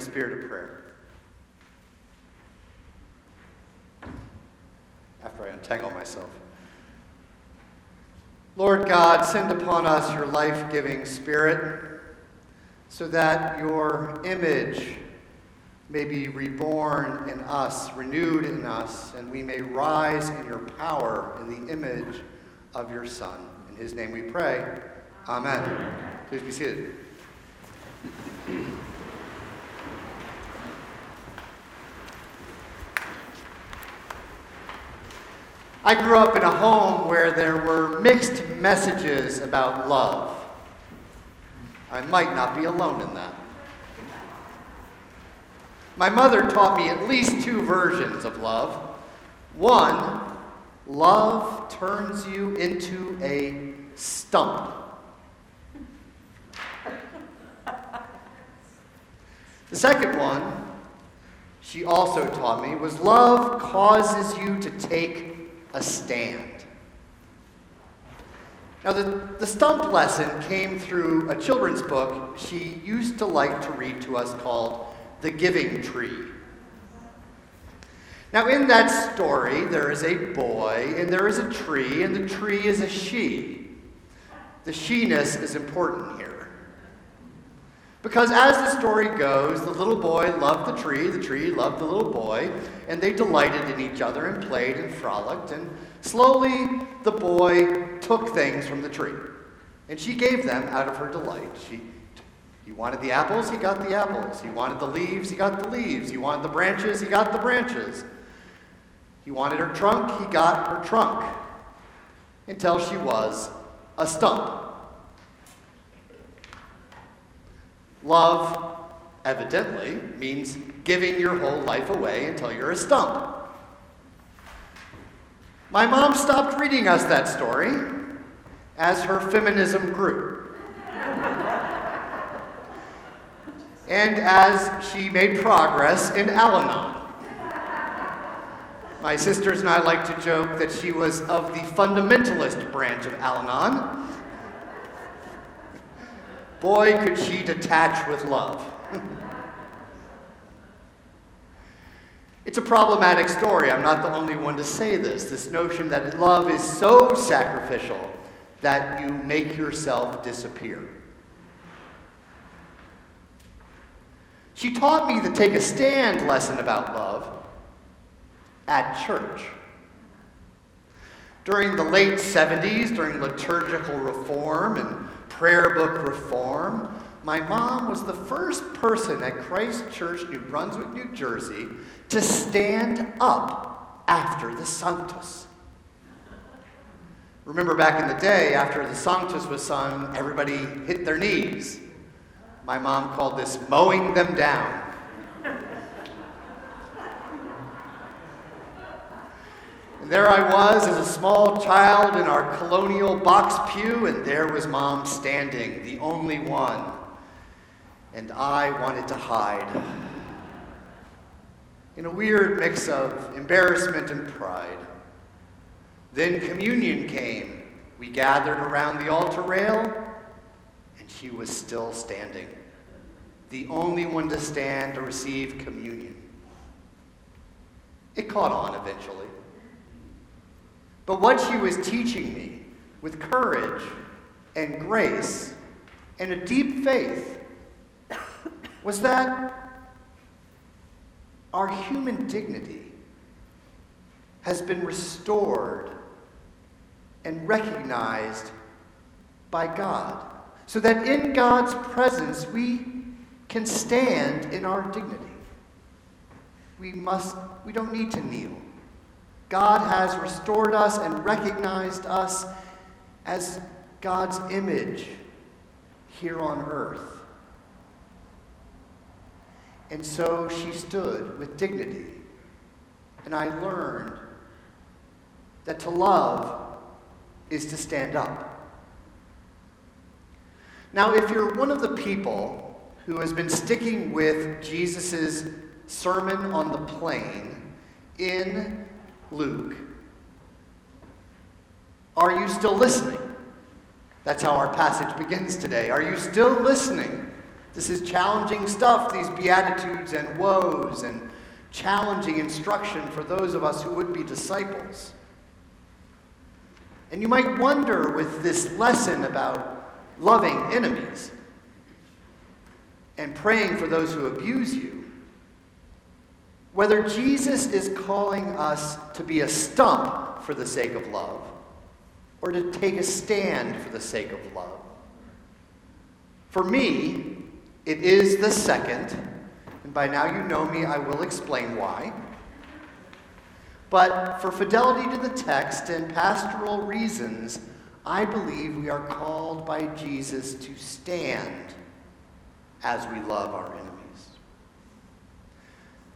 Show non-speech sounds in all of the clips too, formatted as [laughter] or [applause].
a spirit of prayer. After I untangle myself. Lord God, send upon us your life giving spirit so that your image may be reborn in us, renewed in us, and we may rise in your power in the image of your Son. In his name we pray. Amen. Please be seated. I grew up in a home where there were mixed messages about love. I might not be alone in that. My mother taught me at least two versions of love. One, love turns you into a stump. The second one, she also taught me, was love causes you to take a stand. Now, the, the stump lesson came through a children's book she used to like to read to us called The Giving Tree. Now, in that story, there is a boy and there is a tree, and the tree is a she. The she-ness is important here. Because as the story goes, the little boy loved the tree, the tree loved the little boy, and they delighted in each other and played and frolicked. And slowly, the boy took things from the tree, and she gave them out of her delight. She, he wanted the apples, he got the apples. He wanted the leaves, he got the leaves. He wanted the branches, he got the branches. He wanted her trunk, he got her trunk. Until she was a stump. Love, evidently, means giving your whole life away until you're a stump. My mom stopped reading us that story as her feminism grew. and as she made progress in Al Anon. My sisters and I like to joke that she was of the fundamentalist branch of Al Anon Boy, could she detach with love. [laughs] it's a problematic story. I'm not the only one to say this. This notion that love is so sacrificial that you make yourself disappear. She taught me the take a stand lesson about love at church. During the late 70s, during liturgical reform and prayer book reform. My mom was the first person at Christ Church, New Brunswick, New Jersey, to stand up after the Sanctus. Remember back in the day, after the Sanctus was sung, everybody hit their knees. My mom called this mowing them down. There I was as a small child in our colonial box pew, and there was mom standing, the only one. And I wanted to hide. In a weird mix of embarrassment and pride. Then communion came. We gathered around the altar rail, and she was still standing. The only one to stand to receive communion. It caught on eventually. But what she was teaching me with courage and grace and a deep faith was that our human dignity has been restored and recognized by God. So that in God's presence we can stand in our dignity. We must we don't need to kneel. God has restored us and recognized us as God's image here on earth. And so she stood with dignity. And I learned that to love is to stand up. Now, if you're one of the people who has been sticking with Jesus' Sermon on the Plain in Luke. Are you still listening? That's how our passage begins today. Are you still listening This is challenging stuff, these beatitudes and woes, and challenging instruction for those of us who would be disciples. And you might wonder with this lesson about loving enemies and praying for those who abuse you, whether Jesus is calling us to be a stump for the sake of love or to take a stand for the sake of love. For me, it is the second, and by now you know me, I will explain why. But for fidelity to the text and pastoral reasons, I believe we are called by Jesus to stand as we love our enemies.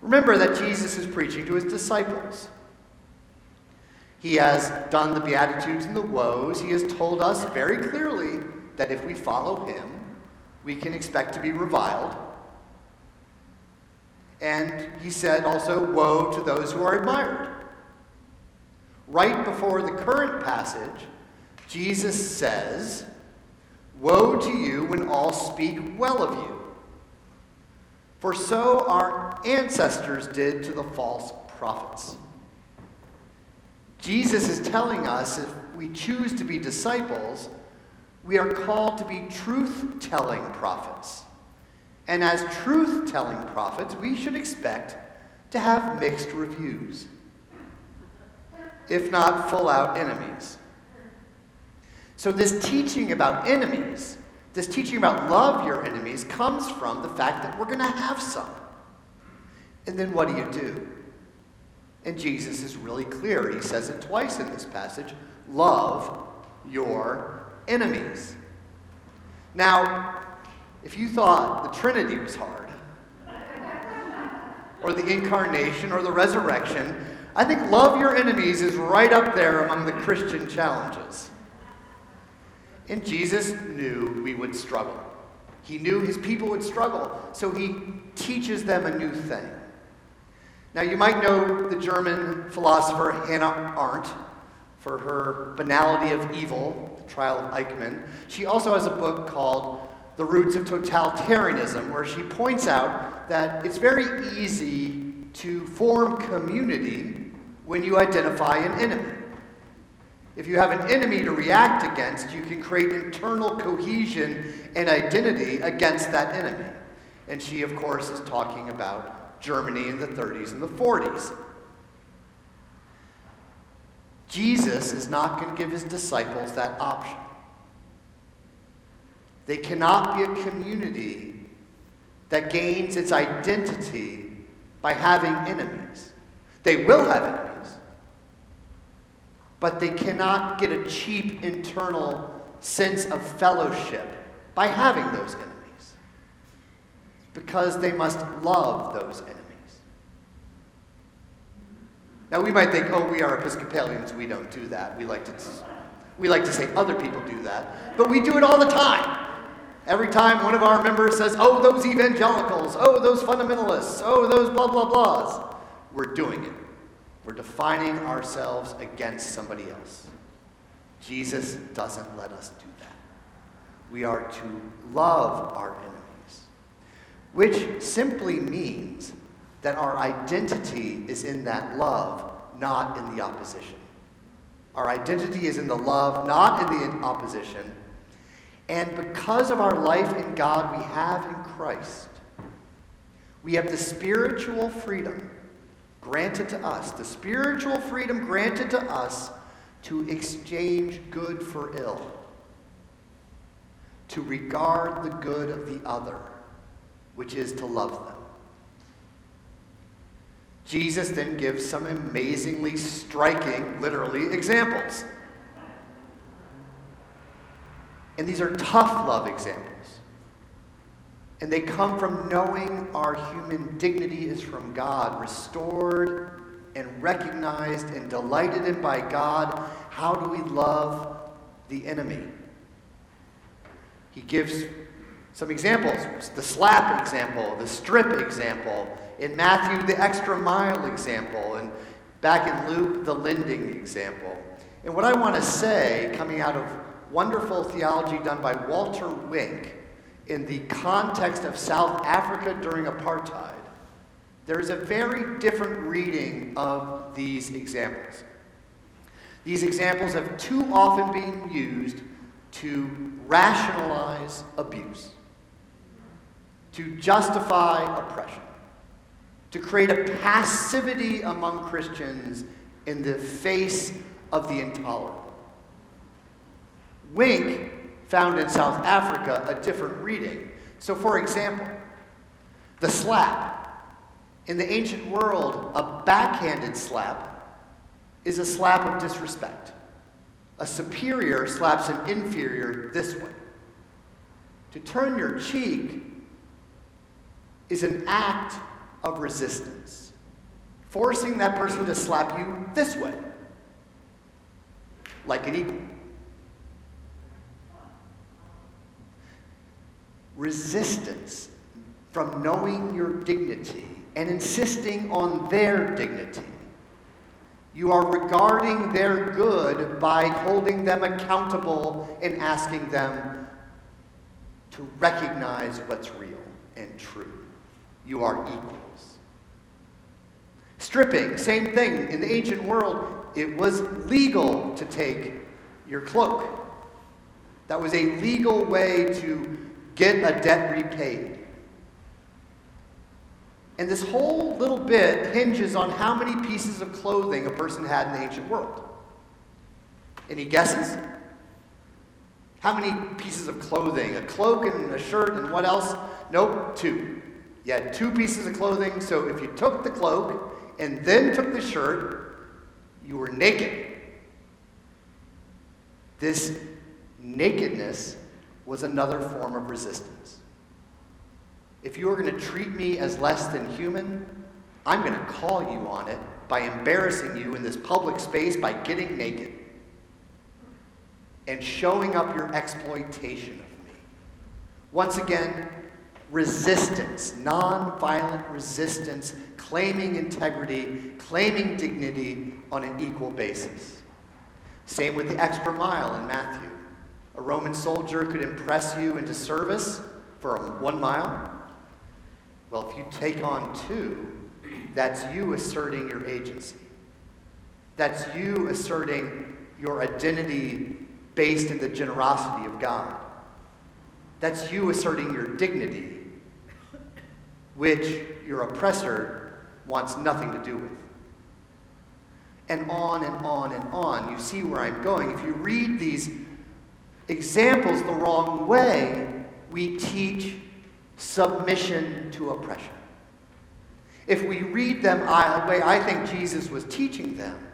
Remember that Jesus is preaching to his disciples. He has done the Beatitudes and the woes. He has told us very clearly that if we follow him, we can expect to be reviled. And he said also, Woe to those who are admired. Right before the current passage, Jesus says, Woe to you when all speak well of you. For so our ancestors did to the false prophets. Jesus is telling us if we choose to be disciples, we are called to be truth telling prophets. And as truth telling prophets, we should expect to have mixed reviews, if not full out enemies. So, this teaching about enemies, this teaching about love your enemies, comes from the fact that we're going to have some. And then what do you do? And Jesus is really clear. He says it twice in this passage love your enemies. Now, if you thought the Trinity was hard, or the incarnation, or the resurrection, I think love your enemies is right up there among the Christian challenges. And Jesus knew we would struggle. He knew his people would struggle, so he teaches them a new thing. Now, you might know the German philosopher Hannah Arendt for her Banality of Evil, the trial of Eichmann. She also has a book called The Roots of Totalitarianism, where she points out that it's very easy to form community when you identify an enemy. If you have an enemy to react against, you can create internal cohesion and identity against that enemy. And she, of course, is talking about Germany in the 30s and the 40s. Jesus is not going to give his disciples that option. They cannot be a community that gains its identity by having enemies. They will have enemies, but they cannot get a cheap internal sense of fellowship by having those enemies because they must love those enemies. Now we might think, oh, we are Episcopalians, we don't do that. We like to, we like to say other people do that, but we do it all the time. Every time one of our members says, oh, those evangelicals, oh, those fundamentalists, oh, those blah, blah, blahs, we're doing it. We're defining ourselves against somebody else. Jesus doesn't let us do that. We are to love our enemies, which simply means that our identity is in that love, not in the opposition. Our identity is in the love, not in the opposition. And because of our life in God we have in Christ, we have the spiritual freedom granted to us, the spiritual freedom granted to us to exchange good for ill, to regard the good of the other, which is to love them. Jesus then gives some amazingly striking, literally, examples. And these are tough love examples. And they come from knowing our human dignity is from God, restored and recognized and delighted in by God. How do we love the enemy? He gives some examples the slap example, the strip example, in Matthew, the extra mile example, and back in Luke, the lending example. And what I want to say, coming out of wonderful theology done by Walter Wink, in the context of South Africa during apartheid, there's a very different reading of these examples. These examples have too often been used to rationalize abuse, to justify oppression, to create a passivity among Christians in the face of the intolerable. Wink found in South Africa a different reading. So, for example, the slap. In the ancient world, a backhanded slap is a slap of disrespect. A superior slaps an inferior this way. To turn your cheek is an act of resistance, forcing that person to slap you this way, like an equal. Resistance from knowing your dignity and insisting on their dignity. You are regarding their good by holding them accountable and asking them to recognize what's real and true. You are equals. Stripping, same thing. In the ancient world, it was legal to take your cloak. That was a legal way to get a debt repaid. And this whole little bit hinges on how many pieces of clothing a person had in the ancient world. Any guesses? How many pieces of clothing? A cloak and a shirt and what else? Nope, two. You had two pieces of clothing, so if you took the cloak and then took the shirt, you were naked. This nakedness was another form of resistance. If you are going to treat me as less than human, I'm going to call you on it by embarrassing you in this public space by getting naked and showing up your exploitation of me. Once again, resistance, nonviolent resistance, claiming integrity, claiming dignity on an equal basis. Same with the extra mile in Matthew. A Roman soldier could impress you into service for one mile. Well, if you take on two, that's you asserting your agency. That's you asserting your identity based in the generosity of God. That's you asserting your dignity, which your oppressor wants nothing to do with. And on and on and on. You see where I'm going. If you read these examples the wrong way, we teach submission to oppression. If we read them the way I think Jesus was teaching them,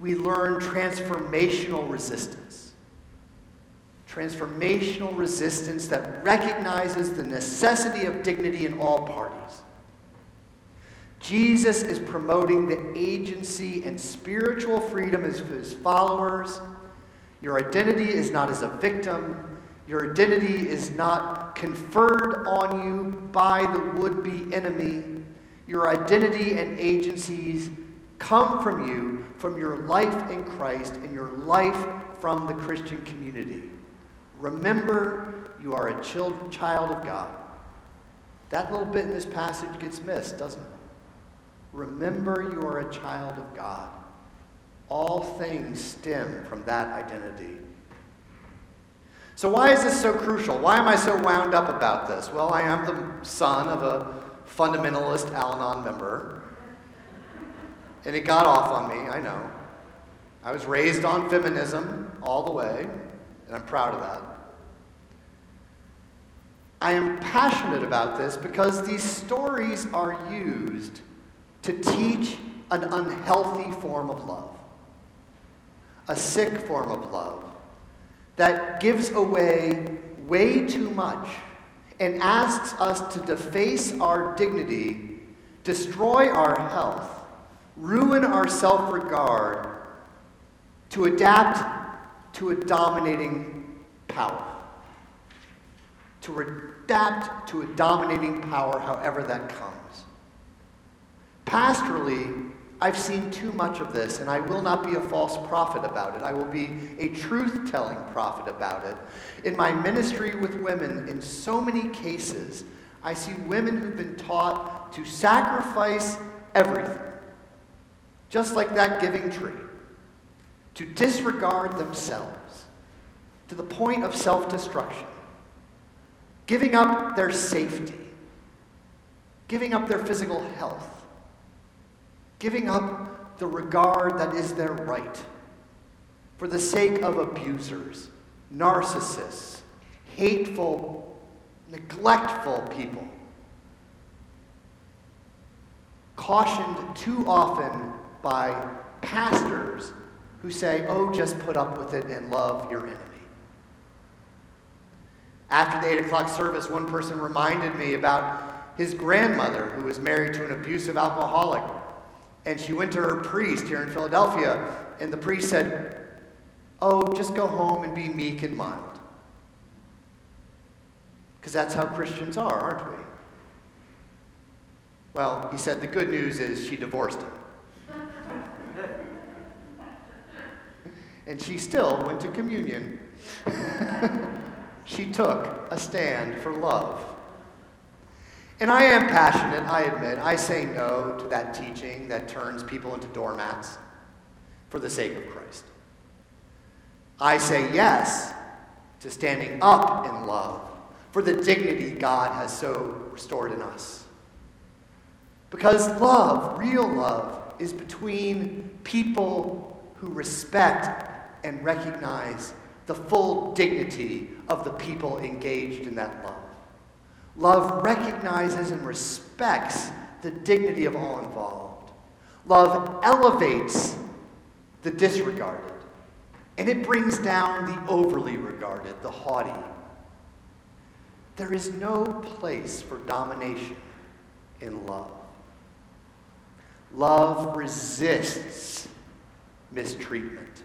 we learn transformational resistance. Transformational resistance that recognizes the necessity of dignity in all parties. Jesus is promoting the agency and spiritual freedom of his followers your identity is not as a victim. Your identity is not conferred on you by the would be enemy. Your identity and agencies come from you, from your life in Christ and your life from the Christian community. Remember, you are a child of God. That little bit in this passage gets missed, doesn't it? Remember, you are a child of God. All things stem from that identity. So, why is this so crucial? Why am I so wound up about this? Well, I am the son of a fundamentalist Al Anon member. And it got off on me, I know. I was raised on feminism all the way, and I'm proud of that. I am passionate about this because these stories are used to teach an unhealthy form of love a sick form of love that gives away way too much and asks us to deface our dignity, destroy our health, ruin our self regard, to adapt to a dominating power. To adapt to a dominating power, however that comes. Pastorally, I've seen too much of this, and I will not be a false prophet about it. I will be a truth telling prophet about it. In my ministry with women, in so many cases, I see women who've been taught to sacrifice everything, just like that giving tree, to disregard themselves to the point of self destruction, giving up their safety, giving up their physical health, giving up the regard that is their right for the sake of abusers, narcissists, hateful, neglectful people. Cautioned too often by pastors who say, oh, just put up with it and love your enemy. After the 8 o'clock service, one person reminded me about his grandmother who was married to an abusive alcoholic. And she went to her priest here in Philadelphia, and the priest said, Oh, just go home and be meek and mild. Because that's how Christians are, aren't we? Well, he said the good news is she divorced him. [laughs] and she still went to communion. [laughs] she took a stand for love. And I am passionate, I admit. I say no to that teaching that turns people into doormats for the sake of Christ. I say yes to standing up in love for the dignity God has so restored in us. Because love, real love, is between people who respect and recognize the full dignity of the people engaged in that love. Love recognizes and respects the dignity of all involved. Love elevates the disregarded, and it brings down the overly regarded, the haughty. There is no place for domination in love. Love resists mistreatment.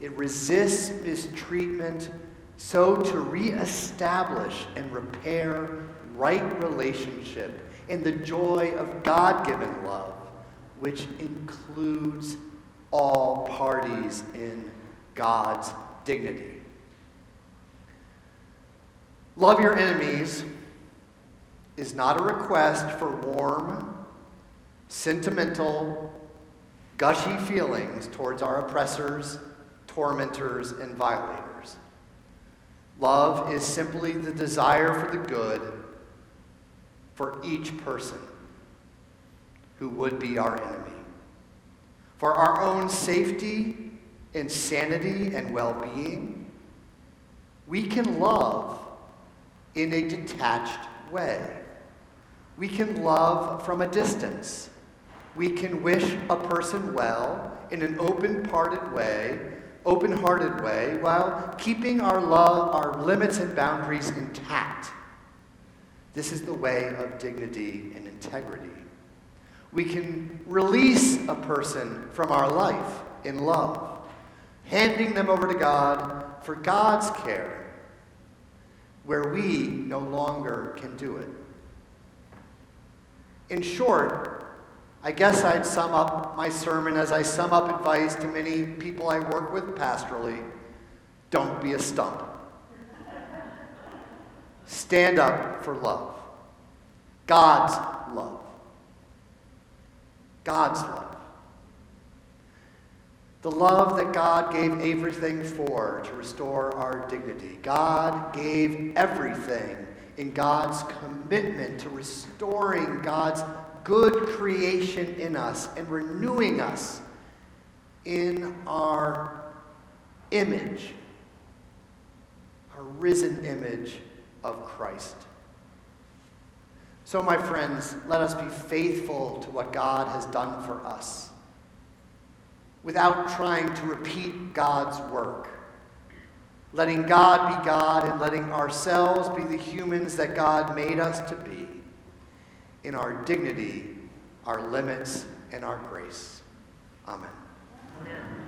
It resists mistreatment so to reestablish and repair right relationship in the joy of God given love, which includes all parties in God's dignity. Love your enemies is not a request for warm, sentimental, gushy feelings towards our oppressors tormentors, and violators. Love is simply the desire for the good for each person who would be our enemy. For our own safety and sanity and well being, we can love in a detached way. We can love from a distance. We can wish a person well in an open parted way open hearted way while keeping our love, our limits and boundaries intact. This is the way of dignity and integrity. We can release a person from our life in love, handing them over to God for God's care, where we no longer can do it. In short, I guess I'd sum up my sermon as I sum up advice to many people I work with pastorally don't be a stump. Stand up for love. God's love. God's love. The love that God gave everything for to restore our dignity. God gave everything in God's commitment to restoring God's good creation in us and renewing us in our image, our risen image of Christ. So, my friends, let us be faithful to what God has done for us without trying to repeat God's work. Letting God be God and letting ourselves be the humans that God made us to be in our dignity, our limits, and our grace. Amen. Amen.